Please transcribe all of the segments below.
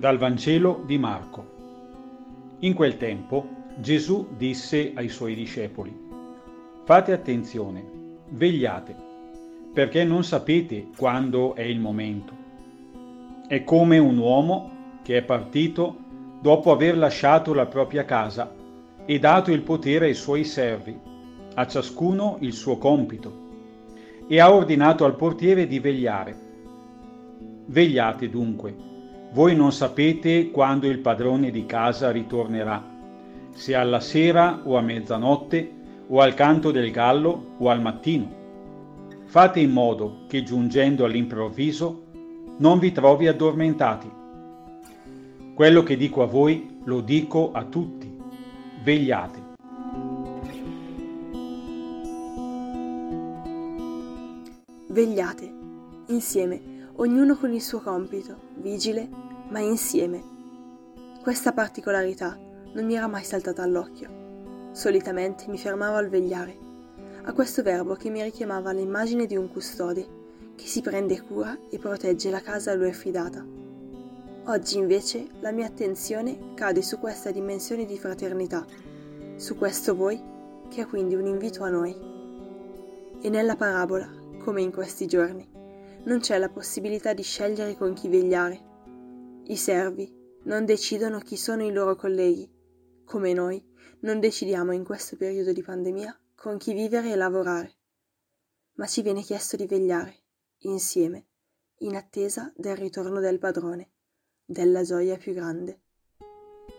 Dal Vangelo di Marco. In quel tempo Gesù disse ai suoi discepoli, Fate attenzione, vegliate, perché non sapete quando è il momento. È come un uomo che è partito dopo aver lasciato la propria casa e dato il potere ai suoi servi, a ciascuno il suo compito, e ha ordinato al portiere di vegliare. Vegliate dunque voi non sapete quando il padrone di casa ritornerà, se alla sera o a mezzanotte o al canto del gallo o al mattino. Fate in modo che giungendo all'improvviso non vi trovi addormentati. Quello che dico a voi lo dico a tutti. Vegliate. Vegliate, insieme ognuno con il suo compito, vigile, ma insieme. Questa particolarità non mi era mai saltata all'occhio. Solitamente mi fermavo al vegliare, a questo verbo che mi richiamava l'immagine di un custode che si prende cura e protegge la casa a lui affidata. Oggi invece la mia attenzione cade su questa dimensione di fraternità, su questo voi che è quindi un invito a noi. E nella parabola, come in questi giorni, non c'è la possibilità di scegliere con chi vegliare. I servi non decidono chi sono i loro colleghi, come noi non decidiamo in questo periodo di pandemia con chi vivere e lavorare. Ma ci viene chiesto di vegliare, insieme, in attesa del ritorno del padrone, della gioia più grande.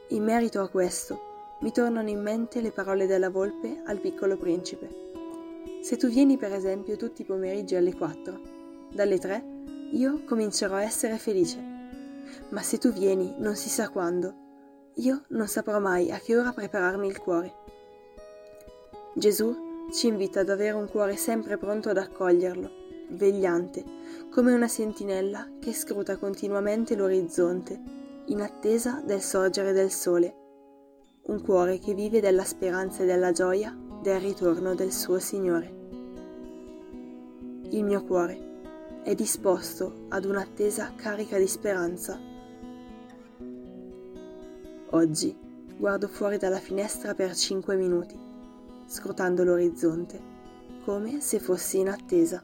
In merito a questo, mi tornano in mente le parole della volpe al piccolo principe. Se tu vieni per esempio tutti i pomeriggi alle 4, dalle tre, io comincerò a essere felice. Ma se tu vieni non si sa quando, io non saprò mai a che ora prepararmi il cuore. Gesù ci invita ad avere un cuore sempre pronto ad accoglierlo, vegliante, come una sentinella che scruta continuamente l'orizzonte, in attesa del sorgere del sole. Un cuore che vive della speranza e della gioia del ritorno del suo Signore. Il mio cuore è disposto ad un'attesa carica di speranza. Oggi guardo fuori dalla finestra per cinque minuti, scrutando l'orizzonte, come se fossi in attesa.